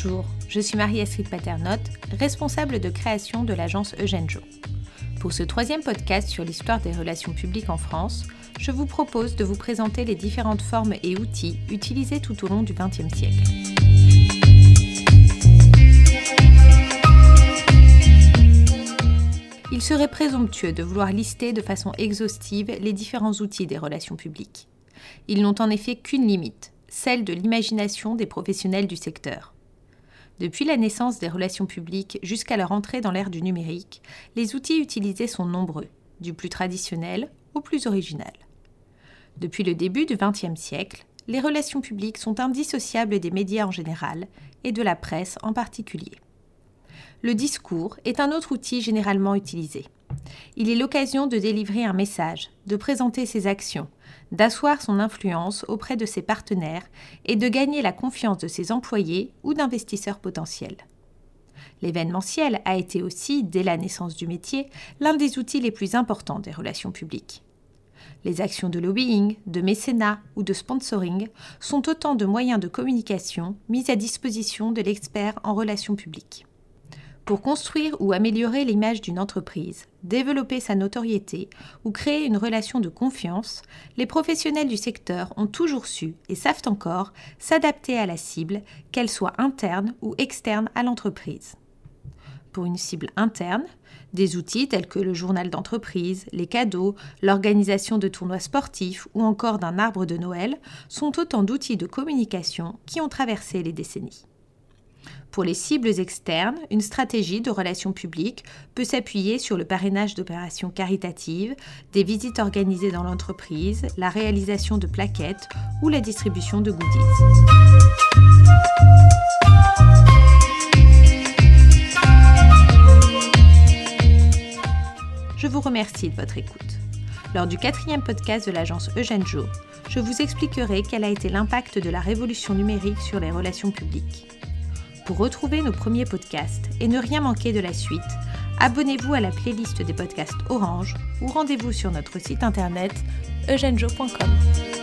Bonjour, je suis Marie-Astrid Paternotte, responsable de création de l'agence Eugène Jo. Pour ce troisième podcast sur l'histoire des relations publiques en France, je vous propose de vous présenter les différentes formes et outils utilisés tout au long du XXe siècle. Il serait présomptueux de vouloir lister de façon exhaustive les différents outils des relations publiques. Ils n'ont en effet qu'une limite, celle de l'imagination des professionnels du secteur. Depuis la naissance des relations publiques jusqu'à leur entrée dans l'ère du numérique, les outils utilisés sont nombreux, du plus traditionnel au plus original. Depuis le début du XXe siècle, les relations publiques sont indissociables des médias en général et de la presse en particulier. Le discours est un autre outil généralement utilisé. Il est l'occasion de délivrer un message, de présenter ses actions, d'asseoir son influence auprès de ses partenaires et de gagner la confiance de ses employés ou d'investisseurs potentiels. L'événementiel a été aussi, dès la naissance du métier, l'un des outils les plus importants des relations publiques. Les actions de lobbying, de mécénat ou de sponsoring sont autant de moyens de communication mis à disposition de l'expert en relations publiques. Pour construire ou améliorer l'image d'une entreprise, développer sa notoriété ou créer une relation de confiance, les professionnels du secteur ont toujours su et savent encore s'adapter à la cible, qu'elle soit interne ou externe à l'entreprise. Pour une cible interne, des outils tels que le journal d'entreprise, les cadeaux, l'organisation de tournois sportifs ou encore d'un arbre de Noël sont autant d'outils de communication qui ont traversé les décennies. Pour les cibles externes, une stratégie de relations publiques peut s'appuyer sur le parrainage d'opérations caritatives, des visites organisées dans l'entreprise, la réalisation de plaquettes ou la distribution de goodies. Je vous remercie de votre écoute. Lors du quatrième podcast de l'agence Eugène Jo, je vous expliquerai quel a été l'impact de la révolution numérique sur les relations publiques. Pour retrouver nos premiers podcasts et ne rien manquer de la suite, abonnez-vous à la playlist des podcasts Orange ou rendez-vous sur notre site internet eugenejo.com.